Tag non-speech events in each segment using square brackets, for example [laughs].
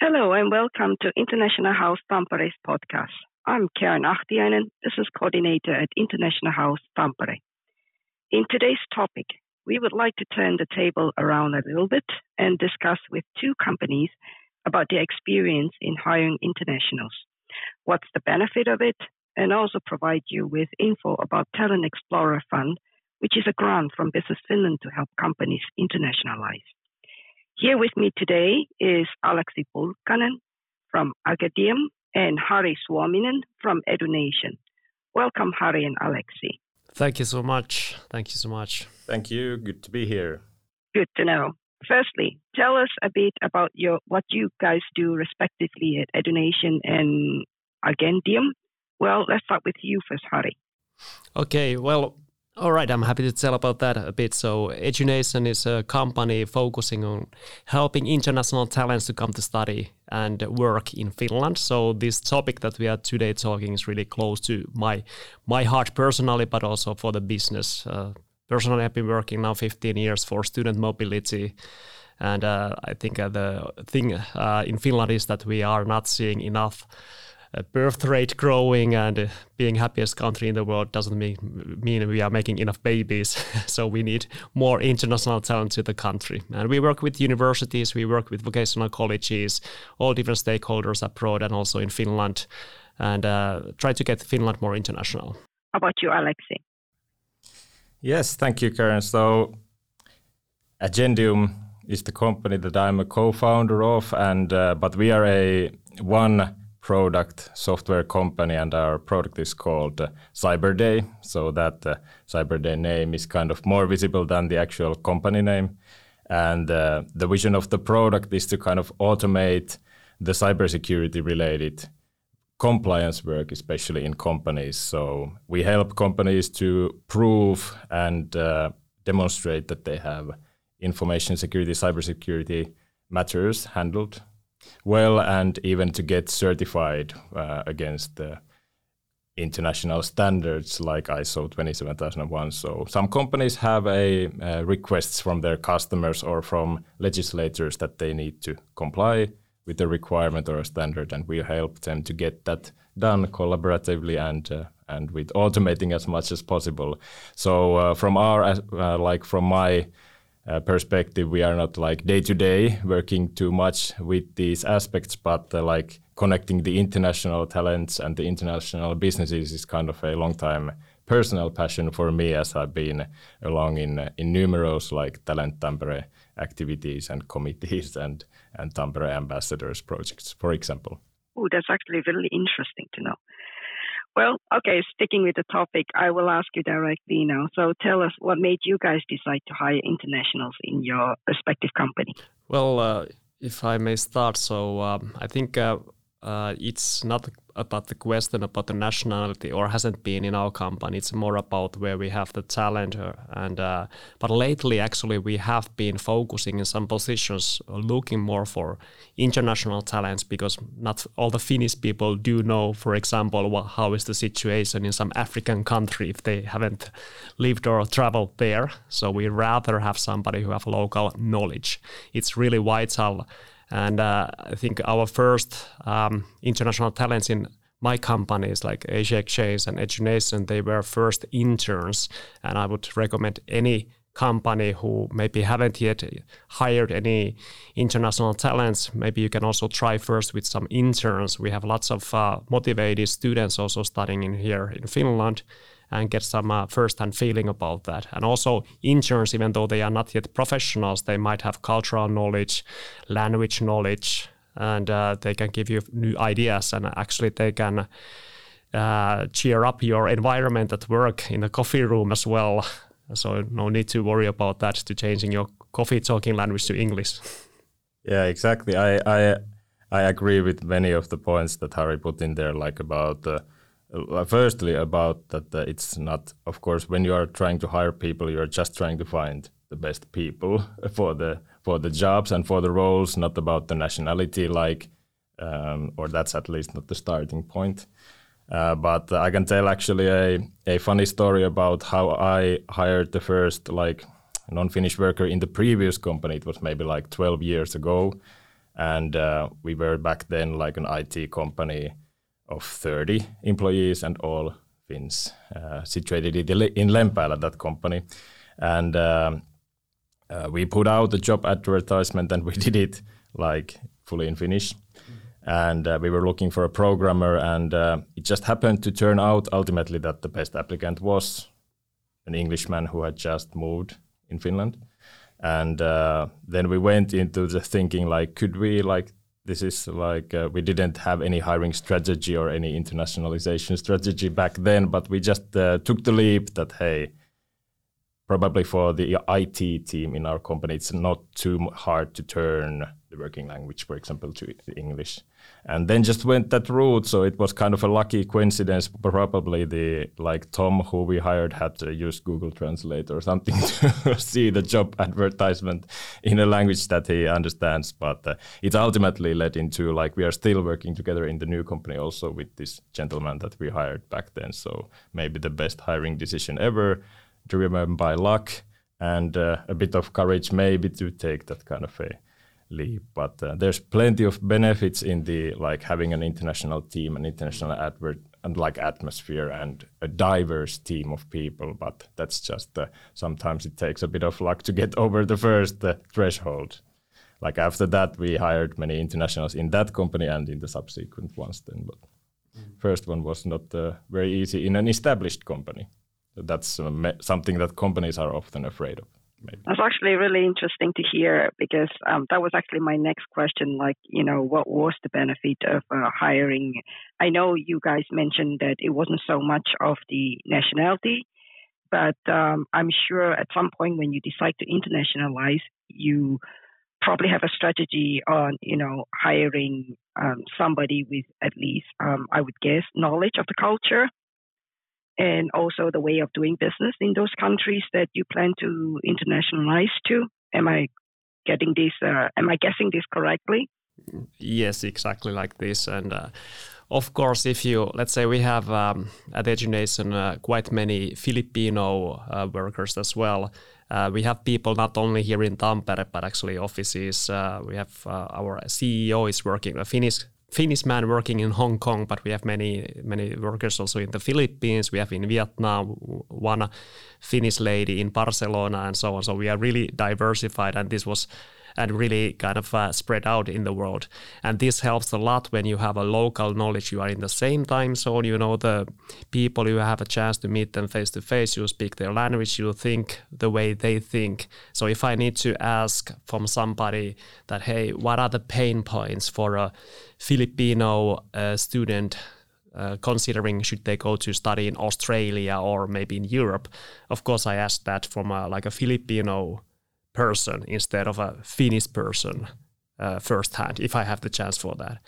Hello and welcome to International House Tampere's podcast. I'm Karen Ahtiainen, business coordinator at International House Tampere. In today's topic, we would like to turn the table around a little bit and discuss with two companies about their experience in hiring internationals. What's the benefit of it? And also provide you with info about Talent Explorer Fund, which is a grant from Business Finland to help companies internationalize. Here with me today is Aleksi Pulkkanen from Agendium and Harri Suominen from EduNation. Welcome, Harri and Aleksi. Thank you so much. Thank you so much. Thank you. Good to be here. Good to know. Firstly, tell us a bit about your what you guys do respectively at EduNation and Agendium. Well, let's start with you first, Harri. Okay, well, all right, I'm happy to tell about that a bit. So, EduNation is a company focusing on helping international talents to come to study and work in Finland. So, this topic that we are today talking is really close to my my heart personally, but also for the business. Uh, personally, I've been working now 15 years for student mobility. And uh, I think uh, the thing uh, in Finland is that we are not seeing enough birth rate growing and uh, being happiest country in the world doesn't mean, mean we are making enough babies. [laughs] so we need more international talent to the country. And we work with universities, we work with vocational colleges, all different stakeholders abroad and also in Finland, and uh, try to get Finland more international. How about you, Aleksi? Yes, thank you, Karen. So Agendium is the company that I'm a co-founder of, and uh, but we are a one product software company, and our product is called uh, CyberDay. So that uh, CyberDay name is kind of more visible than the actual company name. And uh, the vision of the product is to kind of automate the cybersecurity related compliance work, especially in companies. So we help companies to prove and uh, demonstrate that they have information security, cybersecurity matters handled well and even to get certified uh, against the international standards like ISO 27001. So some companies have a uh, requests from their customers or from legislators that they need to comply with a requirement or a standard, and we help them to get that done collaboratively and uh, and with automating as much as possible. So uh, from our uh, like from my uh, perspective, we are not like day to day working too much with these aspects, but uh, like connecting the international talents and the international businesses is kind of a long time personal passion for me as I've been along in uh, in numerous like Talent Tampere activities and committees [laughs] and and Tampere ambassadors projects, for example. Oh, that's actually really interesting to know. Well, okay, sticking with the topic, I will ask you directly now. So tell us what made you guys decide to hire internationals in your respective company? Well, uh, if I may start, so um, I think uh, uh, it's not about the question about the nationality or hasn't been in our company. It's more about where we have the talent. Uh, and uh, but lately, actually, we have been focusing in some positions, uh, looking more for international talents because not all the Finnish people do know, for example, what, how is the situation in some African country if they haven't lived or traveled there. So we rather have somebody who have local knowledge. It's really vital and uh, I think our first um, international talents in my companies like Asia Exchange and EduNation, they were first interns. And I would recommend any company who maybe haven't yet hired any international talents, maybe you can also try first with some interns. We have lots of uh, motivated students also studying in here in Finland and get some uh, first-hand feeling about that. And also interns, even though they are not yet professionals, they might have cultural knowledge, language knowledge, and uh, they can give you new ideas. And actually, they can uh, cheer up your environment at work in the coffee room as well. So no need to worry about that to changing your coffee talking language to English. Yeah, exactly. I I I agree with many of the points that Harri put in there, like about uh, uh, firstly about that uh, it's not of course when you are trying to hire people you're just trying to find the best people [laughs] for the for the jobs and for the roles not about the nationality like um, or that's at least not the starting point. Uh, but i can tell actually a, a funny story about how i hired the first like non-finnish worker in the previous company. It was maybe like 12 years ago. And uh, we were back then like an IT company of 30 employees and all Finns uh, situated in Lempäälä, that company. And um, uh, we put out a job advertisement and [laughs] we did it like fully in Finnish. And uh, we were looking for a programmer, and uh, it just happened to turn out ultimately that the best applicant was an Englishman who had just moved in Finland. And uh, then we went into the thinking like, could we like this is like uh, we didn't have any hiring strategy or any internationalization strategy back then, but we just uh, took the leap that hey, probably for the IT team in our company, it's not too hard to turn the working language, for example, to English and then just went that route. So it was kind of a lucky coincidence. Probably the like Tom who we hired had to use Google Translate or something [laughs] to see the job advertisement in a language that he understands. But uh, it ultimately led into like we are still working together in the new company also with this gentleman that we hired back then. So maybe the best hiring decision ever, driven by luck and uh, a bit of courage maybe to take that kind of a. But uh, there's plenty of benefits in the like having an international team, an international advert, and like atmosphere and a diverse team of people. But that's just uh, sometimes it takes a bit of luck to get [laughs] over the first uh, threshold. Like after that, we hired many internationals in that company and in the subsequent ones. Then, but mm. first one was not uh, very easy in an established company. That's uh, something that companies are often afraid of. Maybe. That's actually really interesting to hear because um, that was actually my next question. Like, you know, what was the benefit of uh, hiring? I know you guys mentioned that it wasn't so much of the nationality, but um, I'm sure at some point when you decide to internationalize, you probably have a strategy on, you know, hiring um, somebody with at least, um, I would guess, knowledge of the culture and also the way of doing business in those countries that you plan to internationalize to. Am I getting this? Uh, am I guessing this correctly? Yes, exactly like this. And uh, of course, if you let's say we have um, at Edunation uh, quite many Filipino uh, workers as well. Uh, we have people not only here in Tampere but actually offices. Uh, we have our CEO is working a Finnish Finnish man working in Hong Kong, but we have many many workers also in the Philippines. We have in Vietnam one Finnish lady in Barcelona and so on. So we are really diversified, and this was and really kind of uh, spread out in the world. And this helps a lot when you have a local knowledge. You are in the same time zone, you know the people, you have a chance to meet them face to face, you speak their language, you think the way they think. So if I need to ask from somebody that, hey, what are the pain points for a Filipino uh, student uh, considering should they go to study in Australia or maybe in Europe. Of course, I asked that from a, like a Filipino person instead of a Finnish person uh, firsthand if I have the chance for that.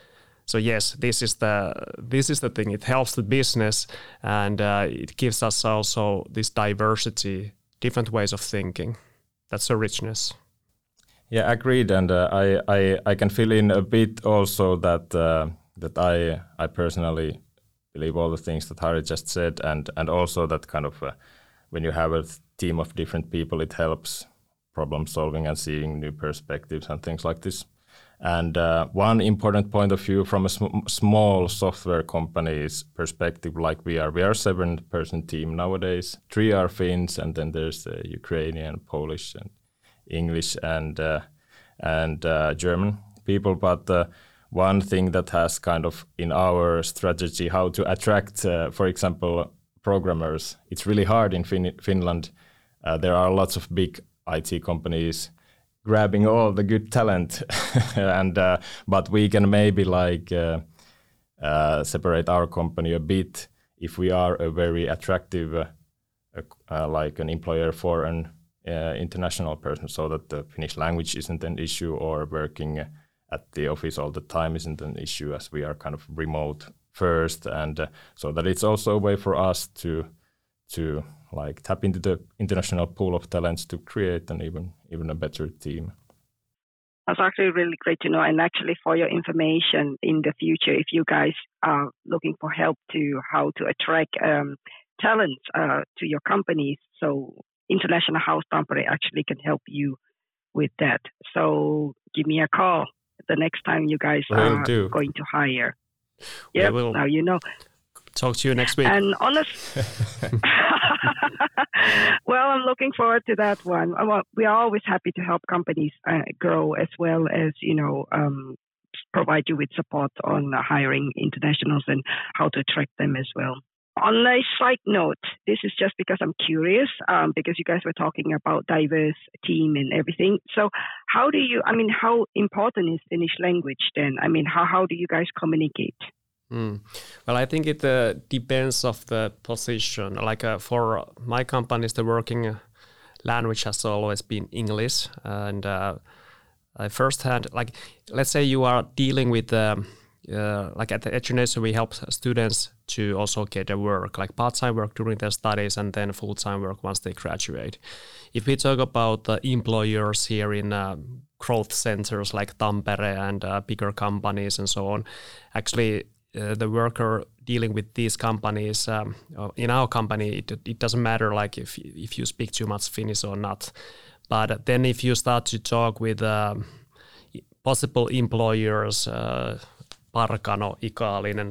So yes, this is the this is the thing. It helps the business and uh, it gives us also this diversity, different ways of thinking. That's a richness. Yeah, agreed. And uh, I, I I can fill in a bit also that uh, that I I personally believe all the things that Harri just said, and and also that kind of uh, when you have a team of different people, it helps problem solving and seeing new perspectives and things like this. And uh, one important point of view from a sm- small software company's perspective, like we are, we are a seven-person team nowadays. Three are Finns, and then there's uh, Ukrainian, Polish, and English, and uh, and uh, German people. But uh, one thing that has kind of in our strategy how to attract, uh, for example, programmers, it's really hard in fin- Finland. there are lots of big IT companies grabbing all the good talent, [laughs] and uh, but we can maybe like uh, uh, separate our company a bit if we are a very attractive, uh, uh, like an employer for an uh, international person, so that the Finnish language isn't an issue or working at the office all the time isn't an issue, as we are kind of remote first, and so that it's also a way for us to to like tap into the international pool of talents to create an even even a better team. That's actually really great to know. And actually, for your information in the future, if you guys are looking for help to how to attract um, talent uh, to your companies, so International House Tampere actually can help you with that. So give me a call. the next time you guys will are do. going to hire. Yeah, now you know. Talk to you next week. And honest, [laughs] well, I'm looking forward to that one. Well, we are always happy to help companies uh, grow as well as you know um, provide you with support on hiring internationals and how to attract them as well. On a side note, this is just because I'm curious, um, because you guys were talking about diverse team and everything. So, how do you? I mean, how important is Finnish language then? I mean, how how do you guys communicate? Mm. Well, I think it uh, depends of the position. Like uh, for my companies, the working language has always been English, and uh, I firsthand, like let's say you are dealing with. Um, uh, like at the education, we help students to also get a work, like part-time work during their studies and then full-time work once they graduate. If we talk about the employers here in uh, growth centers like Tampere and uh, bigger companies and so on, actually uh, the worker dealing with these companies um, uh, in our company, it, it doesn't matter like if if you speak too much Finnish or not. But then if you start to talk with uh, possible employers uh, Parkano,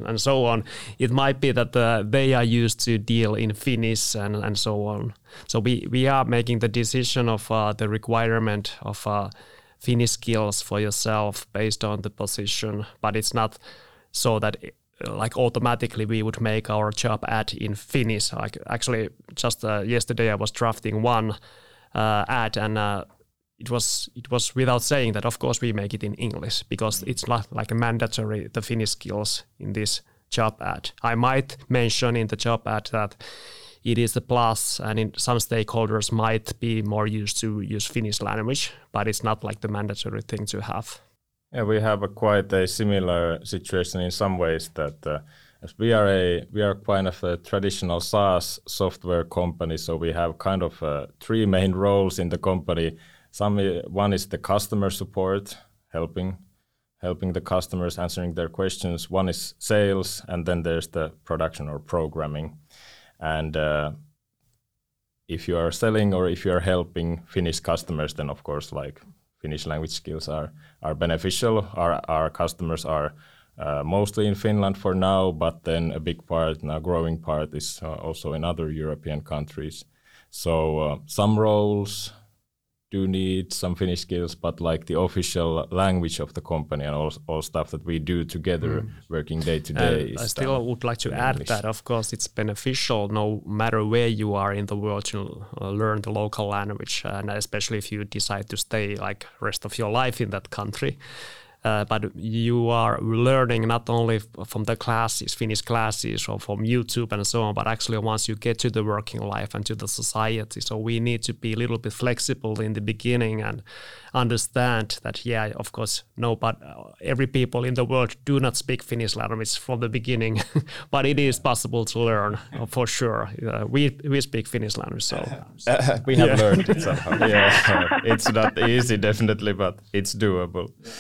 and so on. It might be that uh, they are used to deal in Finnish and, and so on. So we, we are making the decision of uh, the requirement of uh, Finnish skills for yourself based on the position, but it's not so that uh, like automatically we would make our job ad in Finnish. Like actually, just uh, yesterday I was drafting one uh, ad and it was it was without saying that of course we make it in English because it's not like a mandatory the Finnish skills in this job ad. I might mention in the job ad that it is a plus and in some stakeholders might be more used to use Finnish language, but it's not like the mandatory thing to have. Yeah, we have a quite a similar situation in some ways that uh, as we are a we are kind of a traditional SaaS software company, so we have kind of uh, three main roles in the company some one is the customer support, helping helping the customers answering their questions. One is sales, and then there's the production or programming. And uh, if you are selling or if you are helping Finnish customers, then of course, like Finnish language skills are are beneficial. Our our customers are uh, mostly in Finland for now, but then a big part, now growing part, is uh, also in other European countries. So uh, some roles do need some Finnish skills, but like the official language of the company and all, all stuff that we do together, mm. working day to day. I still would like to add English. that, of course, it's beneficial no matter where you are in the world to uh, learn the local language, and especially if you decide to stay like rest of your life in that country. Uh, but you are learning not only from the classes, Finnish classes, or from YouTube and so on, but actually once you get to the working life and to the society. So we need to be a little bit flexible in the beginning and understand that, yeah, of course, no, but uh, every people in the world do not speak Finnish language from the beginning, [laughs] but it is possible to learn uh, for sure. Uh, we we speak Finnish language, so [laughs] we have yeah. learned it somehow. [laughs] yeah, it's not easy, definitely, but it's doable. Yeah,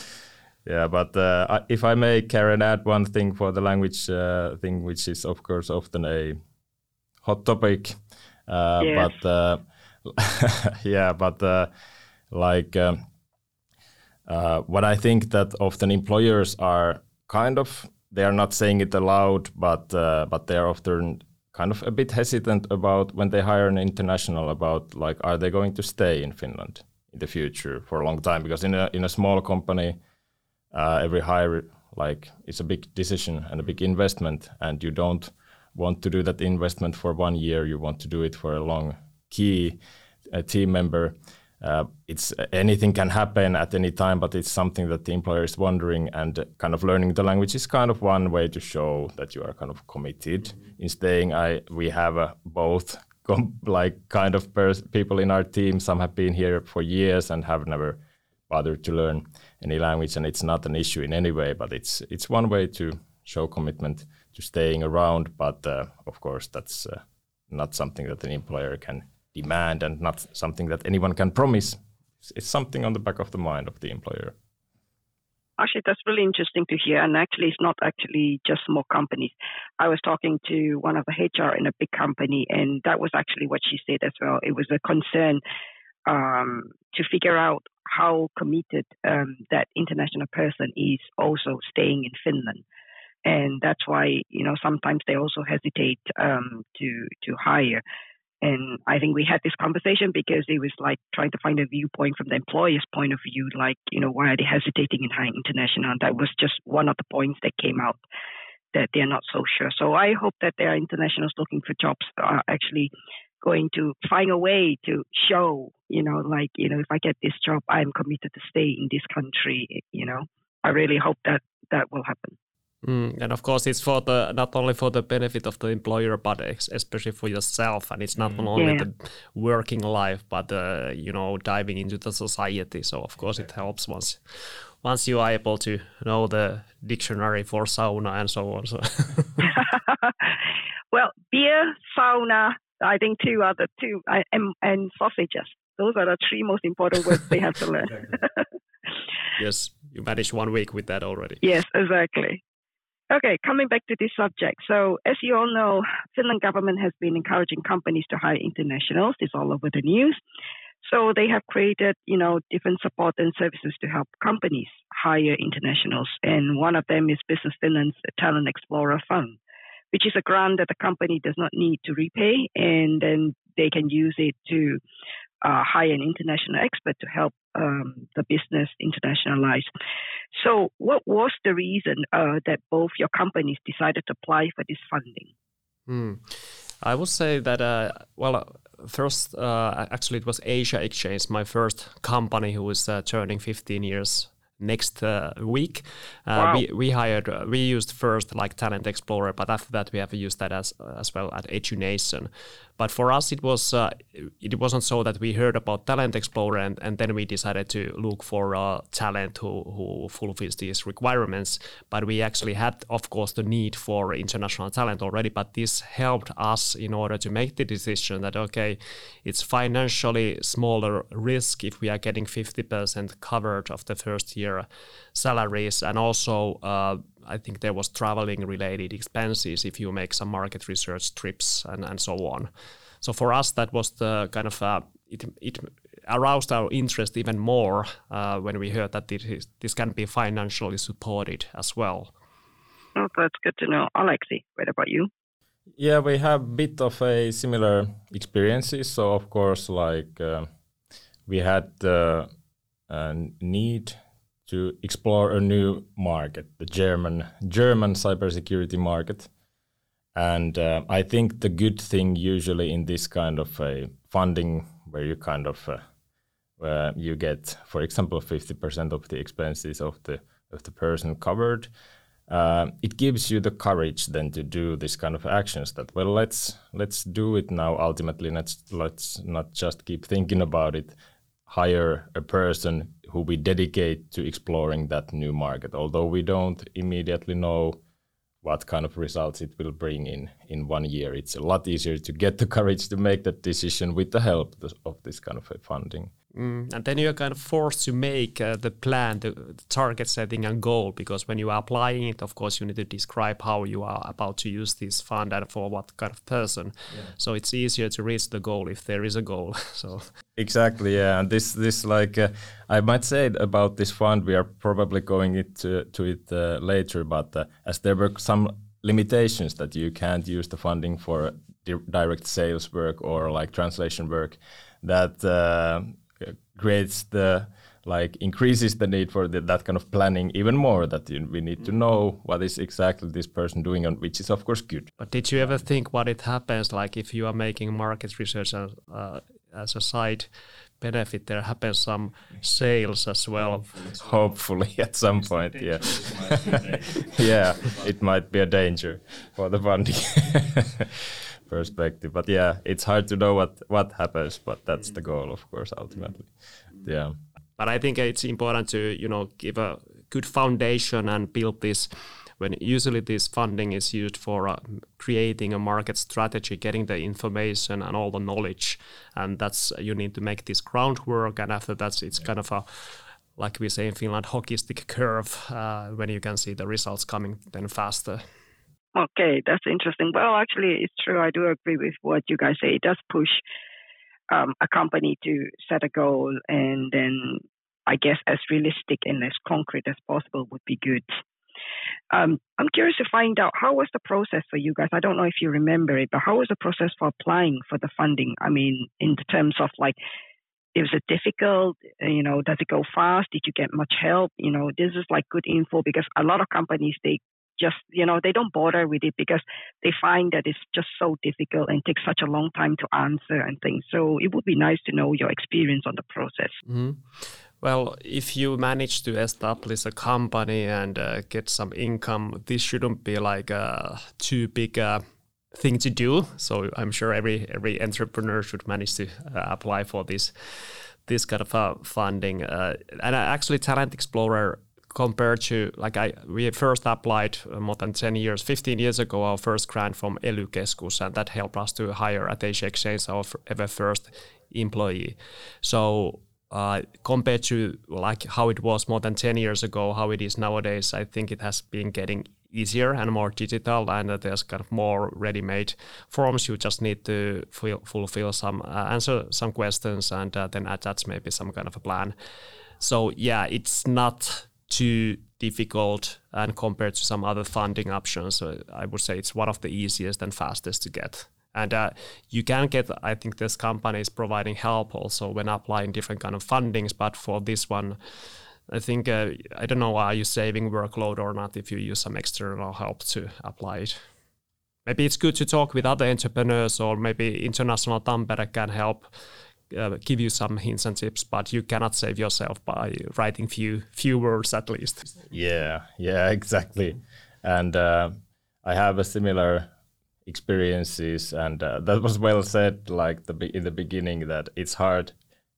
but uh, if I may, Karen, add one thing for the language uh, thing, which is of course often a hot topic. Uh, yes. But uh, [laughs] yeah, but uh, like um, uh, what I think that often employers are kind of they are not saying it aloud, but but they are often kind of a bit hesitant about when they hire an international about like are they going to stay in Finland in the future for a long time because in a in a small company uh, every hire like it's a big decision and a big investment and you don't want to do that investment for one year. You want to do it for a long key a team member. Uh, it's anything can happen at any time but it's something that the employer is wondering and kind of learning the language is kind of one way to show that you are kind of committed. Mm-hmm. in staying i we have uh, both [laughs] like kind of pers- people in our team. Some have been here for years and have never bothered to learn any language, and it's not an issue in any way. But it's it's one way to show commitment to staying around. But uh, of course, that's uh, not something that an employer can demand, and not something that anyone can promise. It's, something on the back of the mind of the employer. Actually, that's really interesting to hear. And actually, it's not actually just small companies. I was talking to one of the HR in a big company, and that was actually what she said as well. It was a concern um, to figure out how committed um, that international person is also staying in Finland. And that's why, you know, sometimes they also hesitate um, to to hire. And I think we had this conversation because it was like trying to find a viewpoint from the employer's point of view, like, you know, why are they hesitating in hiring international? And that was just one of the points that came out that they're not so sure. So I hope that there are internationals looking for jobs that are actually going to find a way to show, you know, like, you know, if I get this job, I'm committed to stay in this country, you know. I really hope that that will happen. Mm, and of course, it's for the not only for the benefit of the employer, but especially for yourself. And it's not mm. only yeah. the working life, but uh, you know, diving into the society. So of course, it helps once once you are able to know the dictionary for sauna and so on. So. [laughs] [laughs] well, beer, sauna, I think two are the two, and, and sausages. Those are the three most important words they have to learn. [laughs] yes, you managed one week with that already. Yes, exactly. Okay, coming back to this subject. So, as you all know, Finland government has been encouraging companies to hire internationals. It's all over the news. So they have created, you know, different support and services to help companies hire internationals. And one of them is Business Finland's Talent Explorer Fund, which is a grant that the company does not need to repay, and then they can use it to uh, hire an international expert to help um, the business internationalize. So, what was the reason uh, that both your companies decided to apply for this funding? Hmm. I would say that, uh, well, first, uh, actually, it was Asia Exchange, my first company who was uh, turning 15 years next uh, week. Uh, wow. We we hired uh, we used first like Talent Explorer, but after that we have used that as as well at EduNation. But for us, it was uh, it wasn't so that we heard about Talent Explorer and, and then we decided to look for a talent who who fulfills these requirements. But we actually had, of course, the need for international talent already. But this helped us in order to make the decision that okay, it's financially smaller risk if we are getting 50% covered of the first year salaries, and also uh, I think there was traveling related expenses if you make some market research trips and, and so on. So for us, that was the kind of uh, it, it aroused our interest even more uh, when we heard that this, this can be financially supported as well. Oh, that's good to know. Aleksi, what about you? Yeah, we have a bit of a similar experiences. So of course, like uh, we had the uh, need to explore a new market, the German German cybersecurity market. And uh, I think the good thing usually in this kind of a funding, where you kind of uh, you get, for example, fifty percent of the expenses of the of the person covered, uh, it gives you the courage then to do this kind of actions. That well, let's let's do it now. Ultimately, let's let's not just keep thinking about it. Hire a person who we dedicate to exploring that new market. Although we don't immediately know what kind of results it will bring in in one year, it's a lot easier to get the courage to make that decision with the help of this kind of funding. Mm, and then you're kind of forced to make uh, the plan, the, the, target setting and goal, because when you are applying it, of course, you need to describe how you are about to use this fund and for what kind of person. Yeah. So it's easier to reach the goal if there is a goal. [laughs] so exactly, yeah. And this, this like uh, I might say about this fund, we are probably going it to, to it uh, later, but uh, as there were some limitations that you can't use the funding for di direct sales work or like translation work, that uh, creates the like increases the need for the, that kind of planning even more that you, we need to know what is exactly this person doing and which is of course good. But did you ever think what it happens like if you are making market research as, uh, as a side benefit there happens some sales as well? Hopefully [laughs] at some point yeah. [laughs] yeah it might be a danger for the funding [laughs] perspective. But yeah, it's hard to know what what happens, but that's the goal, of course, ultimately. Yeah. But I think it's important to you know give a good foundation and build this. When usually this funding is used for uh, creating a market strategy, getting the information and all the knowledge, and that's you need to make this groundwork, and after that it's kind of a like we say in Finland, hockey stick curve uh, when you can see the results coming then faster. Okay, that's interesting. Well, actually, it's true. I do agree with what you guys say. It does push um, a company to set a goal and then I guess as realistic and as concrete as possible would be good. Um, I'm curious to find out how was the process for you guys. I don't know if you remember it, but how was the process for applying for the funding? I mean, in terms of like, is it difficult? You know, does it go fast? Did you get much help? You know, this is like good info because a lot of companies they just you know they don't bother with it because they find that it's just so difficult and takes such a long time to answer and things. So it would be nice to know your experience on the process. Mm-hmm. well if you manage to establish a company and uh, get some income this shouldn't be like a too big thing to do. So i'm sure every every entrepreneur should manage to uh, apply for this this kind of uh, funding. Uh, and actually talent explorer compared to like I we first applied uh, more than 10 years 15 years ago our first grant from ely and that helped us to hire at Asia Exchange our ever first employee. So uh, compared to like how it was more than 10 years ago how it is nowadays I think it has been getting easier and more digital and uh, there's kind of more ready-made forms. You just need to fill, fulfill some uh, answer some questions and uh, then attach maybe some kind of a plan. So yeah it's not too difficult and compared to some other funding options so i would say it's one of the easiest and fastest to get. And uh, you can get i think this company is providing help also when applying different kind of fundings but for this one i think uh, i don't know are you saving workload or not if you use some external help to apply it? Maybe it's good to talk with other entrepreneurs or maybe international tampere can help uh, give you some hints and tips, but you cannot save yourself by writing few few words at least. Yeah, yeah, [laughs] exactly. And uh, I have a similar experiences, and uh, that was well said. Like the in the beginning, that it's hard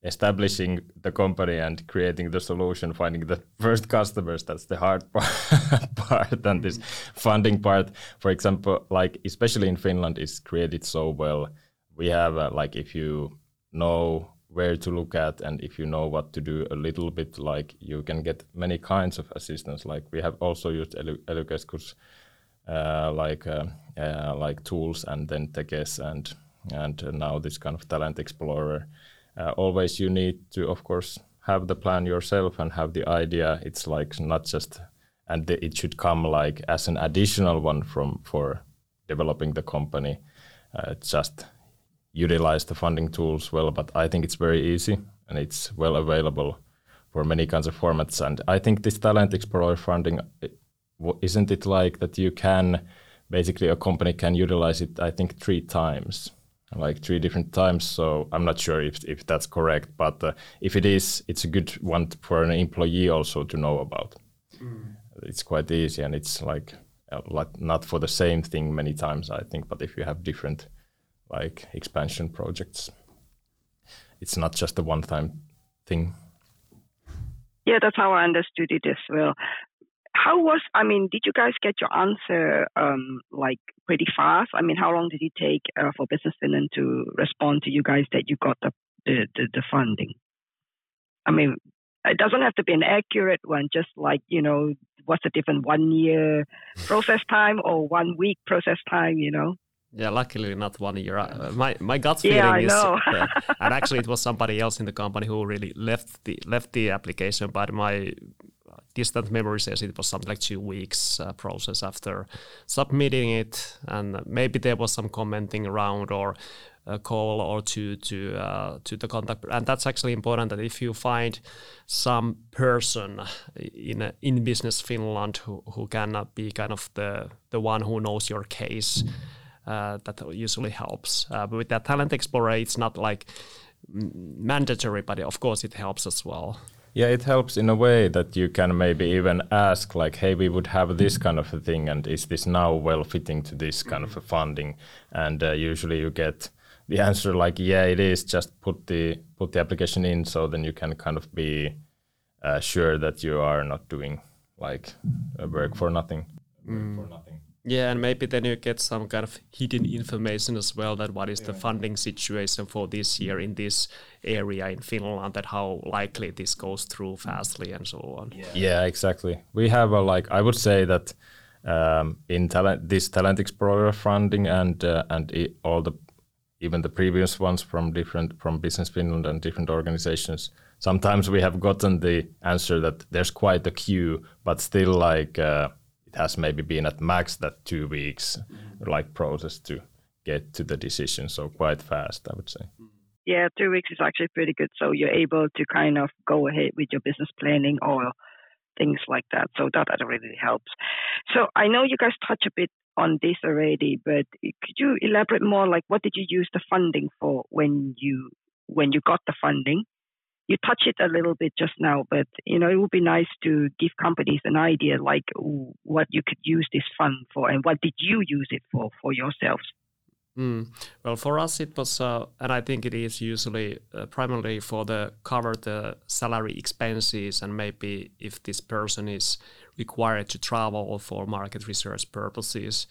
establishing the company and creating the solution, finding the first customers. That's the hard [laughs] part, and this funding part, for example, like especially in Finland, is created so well. We have uh, like if you know where to look at and if you know what to do a little bit like you can get many kinds of assistance. Like we have also used Elykeskus uh, like uh, uh, like tools and then Tekes and and now this kind of talent explorer. Uh, always you need to of course have the plan yourself and have the idea. It's like not just and the, it should come like as an additional one from for developing the company. Uh, just utilize the funding tools well, but I think it's very easy and it's well available for many kinds of formats. And I think this Talent Explorer funding, isn't it like that you can basically a company can utilize it, I think, three times, like three different times. So I'm not sure if, if that's correct, but uh, if it is, it's a good one for an employee also to know about. Mm. It's quite easy and it's like, uh, like not for the same thing many times, I think, but if you have different like expansion projects. It's not just a one time thing. Yeah, that's how I understood it as well. How was, I mean, did you guys get your answer um, like pretty fast? I mean, how long did it take uh, for Business Finland to respond to you guys that you got the, the, the, the funding? I mean, it doesn't have to be an accurate one, just like, you know, what's the different one year process time or one week process time, you know? Yeah, luckily not one year. Uh, my my gut feeling yeah, is, [laughs] uh, and actually it was somebody else in the company who really left the left the application. But my distant memory says it was something like two weeks uh, process after submitting it, and maybe there was some commenting around or a call or two to uh, to the contact. And that's actually important that if you find some person in in business Finland who who can be kind of the the one who knows your case. Mm-hmm that usually helps. Uh, but with that talent explorer, it's not like mandatory, but of course it helps as well. Yeah, it helps in a way that you can maybe even ask, like, hey, we would have this kind of a thing, and is this now well fitting to this kind of a funding? And uh, usually you get the answer like, yeah, it is. Just put the put the application in, so then you can kind of be uh, sure that you are not doing like work for nothing. Mm. For nothing. Yeah, and maybe then you get some kind of hidden information as well that what is yeah. the funding situation for this year in this area in Finland, that how likely this goes through fastly and so on. Yeah, yeah exactly. We have a like I would say that um, in talent this talent explorer funding and uh, and all the even the previous ones from different from Business Finland and different organizations, sometimes we have gotten the answer that there's quite a queue, but still like uh, it has maybe been at max that two weeks mm-hmm. like process to get to the decision. So quite fast, I would say. Yeah, two weeks is actually pretty good. So you're able to kind of go ahead with your business planning or things like that. So that, that really helps. So I know you guys touch a bit on this already, but could you elaborate more? Like, what did you use the funding for when you when you got the funding? You touch it a little bit just now, but you know it would be nice to give companies an idea, like what you could use this fund for, and what did you use it for for yourselves? Mm. Well, for us it was, uh, and I think it is usually uh, primarily for the cover the salary expenses, and maybe if this person is required to travel for market research purposes.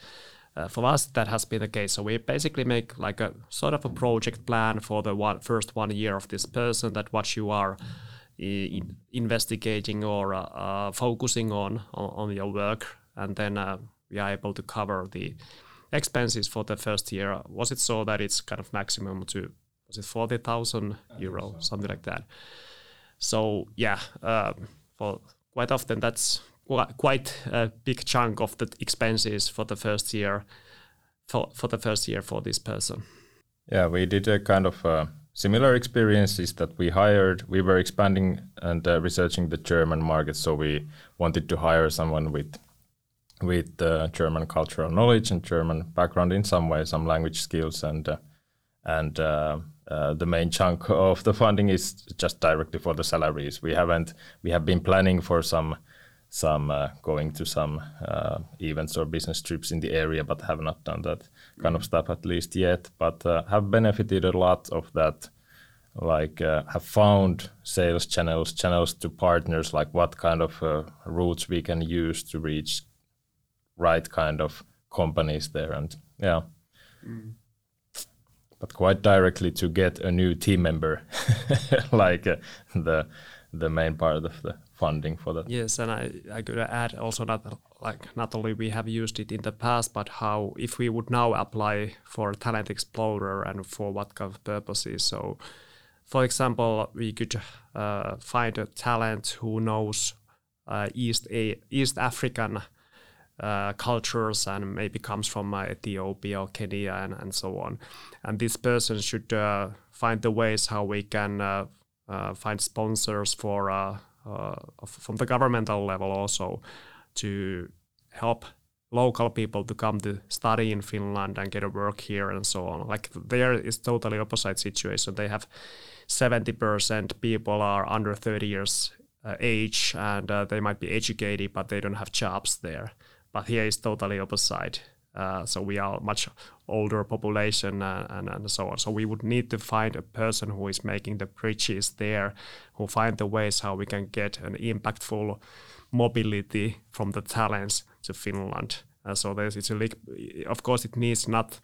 Uh, for us, that has been the case. So we basically make like a sort of a project plan for the one, first one year of this person that what you are in investigating or uh, uh, focusing on, on, on your work, and then uh, we are able to cover the expenses for the first year, was it so that it's kind of maximum to was it forty thousand euro, so. something like that? So yeah, uh, for quite often that's quite a big chunk of the expenses for the first year for for the first year for this person. Yeah, we did a kind of uh, similar experiences that we hired. We were expanding and uh, researching the German market, so we wanted to hire someone with with uh, German cultural knowledge and German background in some way, some language skills, and uh, and uh, uh, the main chunk of the funding is just directly for the salaries. We haven't we have been planning for some some uh, going to some uh, events or business trips in the area, but have not done that kind mm. of stuff at least yet. But have benefited a lot of that like uh, have found sales channels channels to partners like what kind of uh, routes we can use to reach right kind of companies there and yeah mm. but quite directly to get a new team member [laughs] like uh, the the main part of the funding for that yes and i i could add also that like not only we have used it in the past but how if we would now apply for talent explorer and for what kind of purposes so for example we could uh, find a talent who knows uh, east a east african uh, cultures and maybe comes from uh, Ethiopia or Kenya and, and so on. And this person should uh, find the ways how we can uh, find sponsors for Uh, from the governmental level also to help local people to come to study in Finland and get a work here and so on. Like there is totally opposite situation. They have 70% people are under 30 years uh, age and uh, they might be educated but they don't have jobs there but here is totally opposite. Uh, so we are much older population uh, and, and so on. So we would need to find a person who is making the bridges there, who find the ways how we can get an impactful mobility from the talents to Finland. Uh, so there's it's a of course it needs not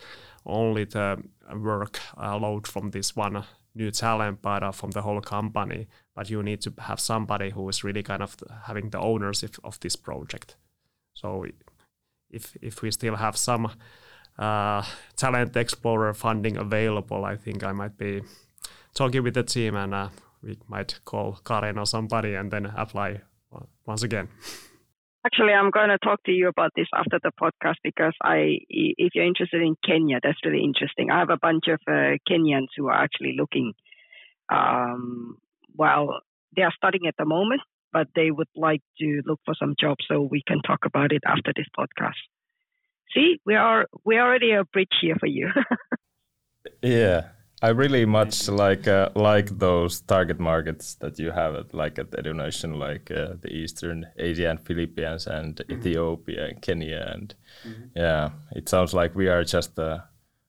only the work load from this one new talent, but uh, from the whole company. But you need to have somebody who is really kind of having the ownership of this project. So if if we still have some uh, talent explorer funding available, I think I might be talking with the team and uh, we might call Karen or somebody and then apply once again. Actually, I'm going to talk to you about this after the podcast because I, if you're interested in Kenya, that's really interesting. I have a bunch of uh, Kenyans who are actually looking. Um, well, they are studying at the moment, but they would like to look for some jobs. So we can talk about it after this podcast. See, we are we already a bridge here for you. [laughs] yeah, I really much like uh, like those target markets that you have, at, like at Edunation, like uh, the Eastern Asia and Philippines and mm-hmm. Ethiopia and Kenya, and mm-hmm. yeah, it sounds like we are just uh,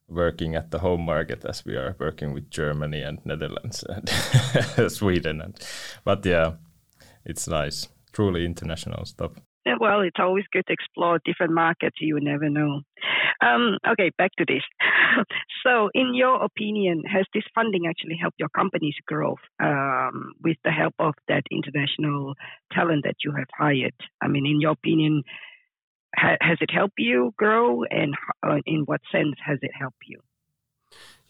working at the home market as we are working with Germany and Netherlands and [laughs] Sweden, and but yeah, it's nice. Truly international stuff. Yeah, well, it's always good to explore different markets. You never know. Um, okay, back to this. [laughs] so, in your opinion, has this funding actually helped your company's growth um, with the help of that international talent that you have hired? I mean, in your opinion, ha- has it helped you grow, and uh, in what sense has it helped you?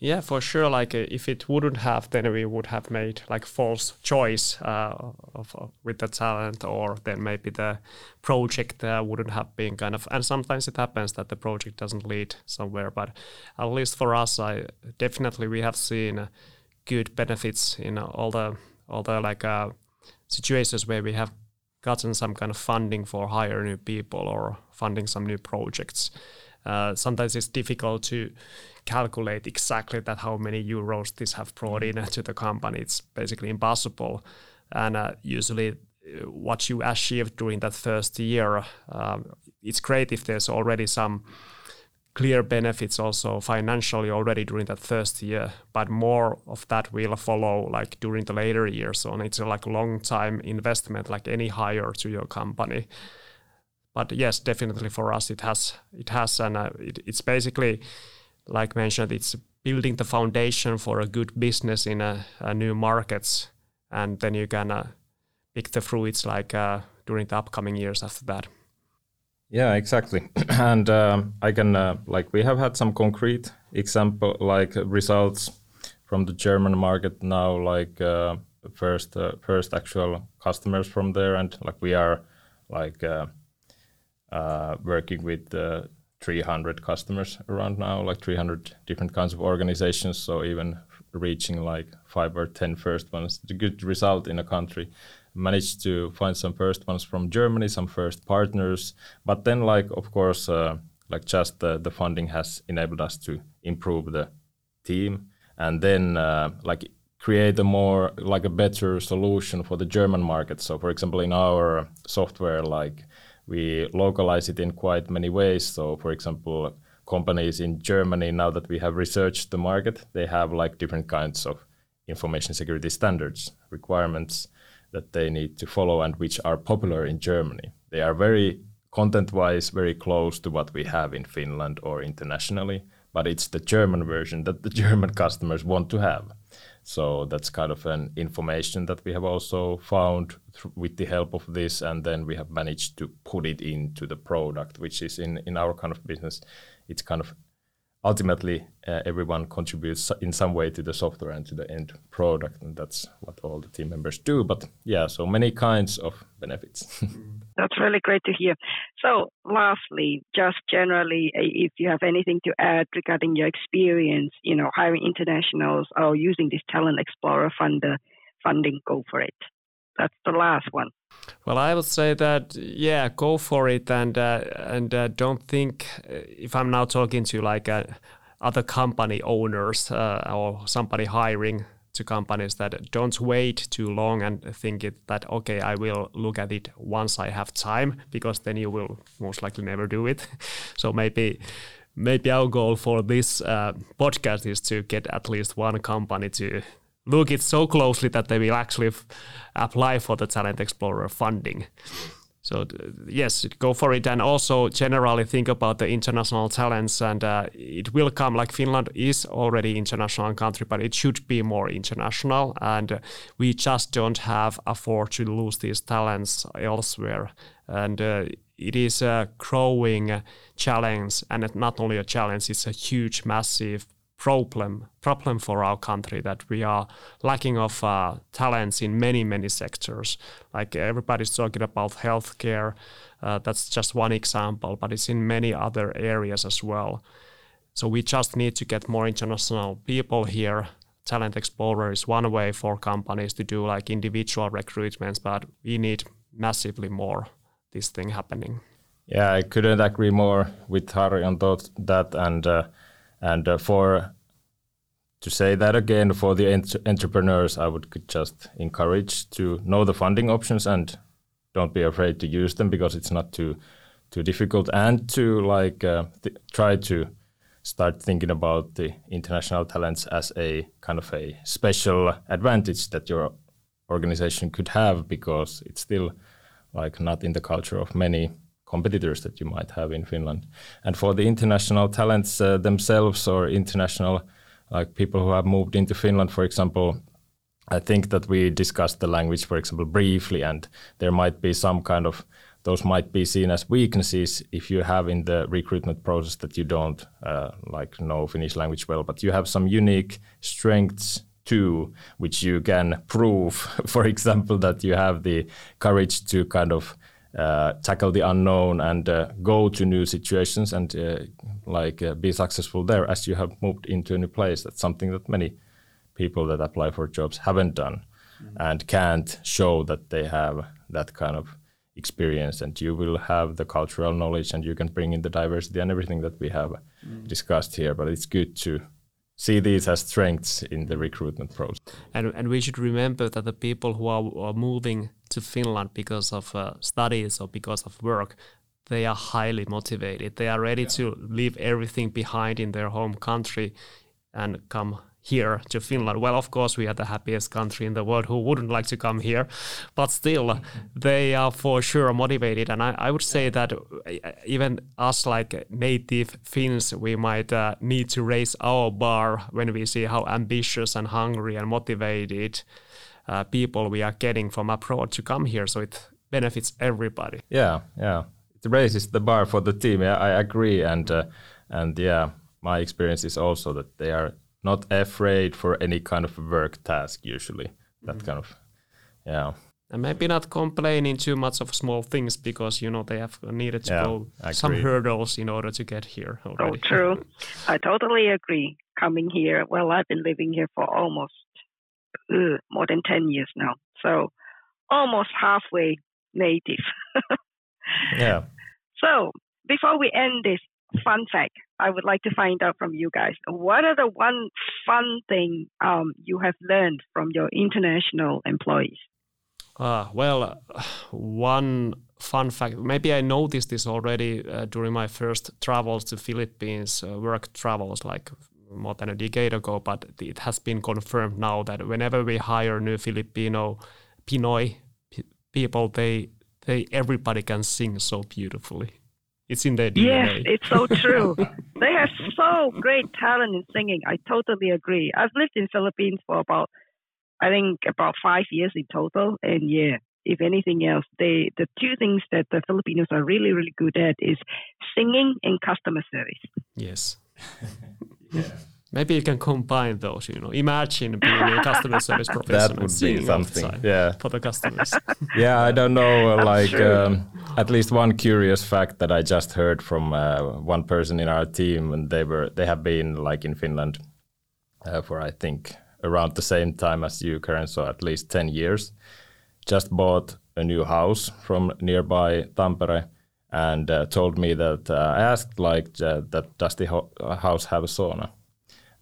Yeah, for sure. Like uh, if it wouldn't have, then we would have made like false choice uh, of, uh, with the talent, or then maybe the project uh, wouldn't have been kind of. And sometimes it happens that the project doesn't lead somewhere. But at least for us, I definitely we have seen uh, good benefits in all the all the like uh, situations where we have gotten some kind of funding for hire new people or funding some new projects. Uh, sometimes it's difficult to calculate exactly that how many euros this have brought in to the company. It's basically impossible. And uh, usually, uh, what you achieve during that first year, um, it's great if there's already some clear benefits also financially already during that first year, but more of that will follow like during the later years. So it's a long time investment, like any hire to your company. But yes, definitely for us it has it has and uh, it, it's basically like mentioned, it's building the foundation for a good business in a, a new markets, and then you can uh, pick the fruits like uh, during the upcoming years after that. Yeah, exactly. [clears throat] and um, I can uh, like we have had some concrete example like results from the German market now, like uh, first uh, first actual customers from there, and like we are like uh, uh, working with 300 customers around now, like 300 different kinds of organizations. So even reaching like five or ten first ones, a good result in a country managed to find some first ones from Germany, some first partners. But then, like of course, uh, like just the, the funding has enabled us to improve the team, and then uh, like create a more like a better solution for the German market. So, for example, in our software, like we localize it in quite many ways. So, for example, companies in Germany now that we have researched the market, they have like different kinds of information security standards requirements that they need to follow and which are popular in Germany. They are very content wise very close to what we have in Finland or internationally, but it's the German version that the [laughs] German customers want to have. So that's kind of an information that we have also found with the help of this, and then we have managed to put it into the product, which is in in our kind of business. It's kind of ultimately uh, everyone contributes in some way to the software and to the end product and that's what all the team members do. But yeah so many kinds of benefits. [laughs] That's really great to hear. So lastly just generally if you have anything to add regarding your experience you know hiring internationals or using this talent explorer funder funding go for it that's the last one. Well, I would say that yeah, go for it, and uh, and uh, don't think uh, if I'm now talking to like uh, other company owners uh, or somebody hiring to companies that don't wait too long and think it that okay, I will look at it once I have time because then you will most likely never do it. [laughs] so maybe maybe our goal for this uh, podcast is to get at least one company to look it so closely that they will actually f- apply for the Talent Explorer funding. So yes, go for it, and also generally think about the international talents, and uh, it will come. Like Finland is already international country, but it should be more international, and uh, we just don't have afford to lose these talents elsewhere. And uh, it is a growing challenge, and not only a challenge; it's a huge, massive problem problem for our country that we are lacking of uh, talents in many many sectors. Like everybody's talking about healthcare, uh, that's just one example, but it's in many other areas as well. So we just need to get more international people here. Talent Explorer is one way for companies to do like individual recruitments, but we need massively more this thing happening. Yeah, I couldn't agree more with Harri on that, and. Uh, and uh, for to say that again, for the ent- entrepreneurs, I would just encourage to know the funding options and don't be afraid to use them because it's not too too difficult, and to like uh, th- try to start thinking about the international talents as a kind of a special advantage that your organization could have because it's still like not in the culture of many competitors that you might have in Finland. And for the international talents uh, themselves or international like people who have moved into Finland, for example, I think that we discussed the language, for example, briefly, and there might be some kind of those might be seen as weaknesses if you have in the recruitment process that you don't uh, like know Finnish language well, but you have some unique strengths too, which you can prove. [laughs] For example, that you have the courage to kind of tackle the unknown and uh, go to new situations and uh, like uh, be successful there as you have moved into a new place. That's something that many people that apply for jobs haven't done mm-hmm. and can't show that they have that kind of experience and you will have the cultural knowledge and you can bring in the diversity and everything that we have mm. discussed here but it's good to see these as strengths in the recruitment process and and we should remember that the people who are, are moving to Finland because of uh, studies or because of work they are highly motivated they are ready yeah. to leave everything behind in their home country and come here to Finland. Well, of course, we are the happiest country in the world. Who wouldn't like to come here? But still, they are for sure motivated. And I, I would say that uh, even us, like native Finns, we might uh, need to raise our bar when we see how ambitious and hungry and motivated uh, people we are getting from abroad to come here. So it benefits everybody. Yeah, yeah. It raises the bar for the team. Yeah, I agree. And uh, and yeah, my experience is also that they are not afraid for any kind of work task usually that mm. kind of yeah and maybe not complaining too much of small things because you know they have needed to yeah, go some hurdles in order to get here already. Oh, true. [laughs] I totally agree. Coming here, well, I've been living here for almost uh, more than ten years now, so almost halfway native. [laughs] yeah. So before we end this fun fact, I would like to find out from you guys. What are the one fun thing um, you have learned from your international employees? Uh, well, one fun fact, maybe I noticed this already uh, during my first travels to Philippines, uh, work travels like more than a decade ago, but it has been confirmed now that whenever we hire new Filipino Pinoy people, they they everybody can sing so beautifully. It's in their DNA. Yes, it's so true. [laughs] they have so great talent in singing. I totally agree. I've lived in Philippines for about, I think, about five years in total. And yeah, if anything else, they the two things that the Filipinos are really, really good at is singing and customer service. Yes. [laughs] yeah. Maybe you can combine those. You know, imagine being a customer [laughs] service professional. that would be something. Yeah, for the customers. [laughs] yeah, I don't know. [laughs] Uh, like um, at least one curious fact that I just heard from uh, one person in our team, and they were they have been like in Finland uh, for I think around the same time as you, Karen. So at least ten years. Just bought a new house from nearby Tampere and uh, told me that uh, I asked like uh, that does the ho- house have a sauna?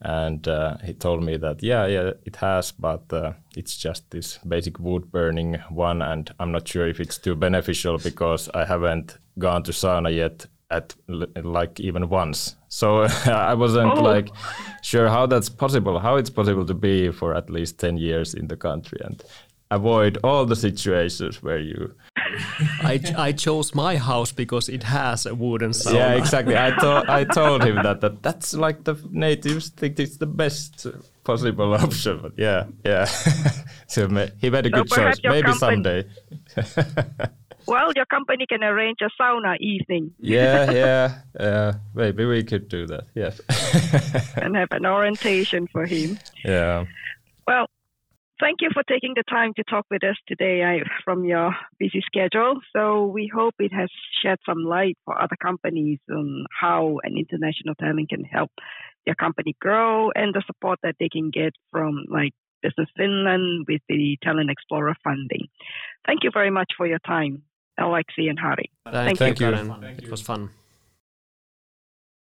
And uh, he told me that yeah yeah it has but uh, it's just this basic wood burning one and i'm not sure if it's too beneficial because i haven't gone to sauna yet at like even once. So [laughs] i wasn't oh. like sure how that's possible how it's possible to be for at least 10 years in the country. And avoid all the situations where you [laughs] I, I chose my house because it has a wooden sauna. Yeah, exactly. I told I told him that, that that's like the natives think it's the best possible option. But yeah, yeah. [laughs] so he made a good choice. Maybe someday. [laughs] well, your company can arrange a sauna evening. yeah, yeah. Uh, maybe we could do that. Yes. and have an orientation for him. Yeah. Well, Thank you for taking the time to talk with us today I, from your busy schedule. So we hope it has shed some light for other companies on how an international talent can help their company grow and the support that they can get from like Business Finland with the Talent Explorer funding. Thank you very much for your time, Aleksi and Harri. Thank, thank you, you. It was fun.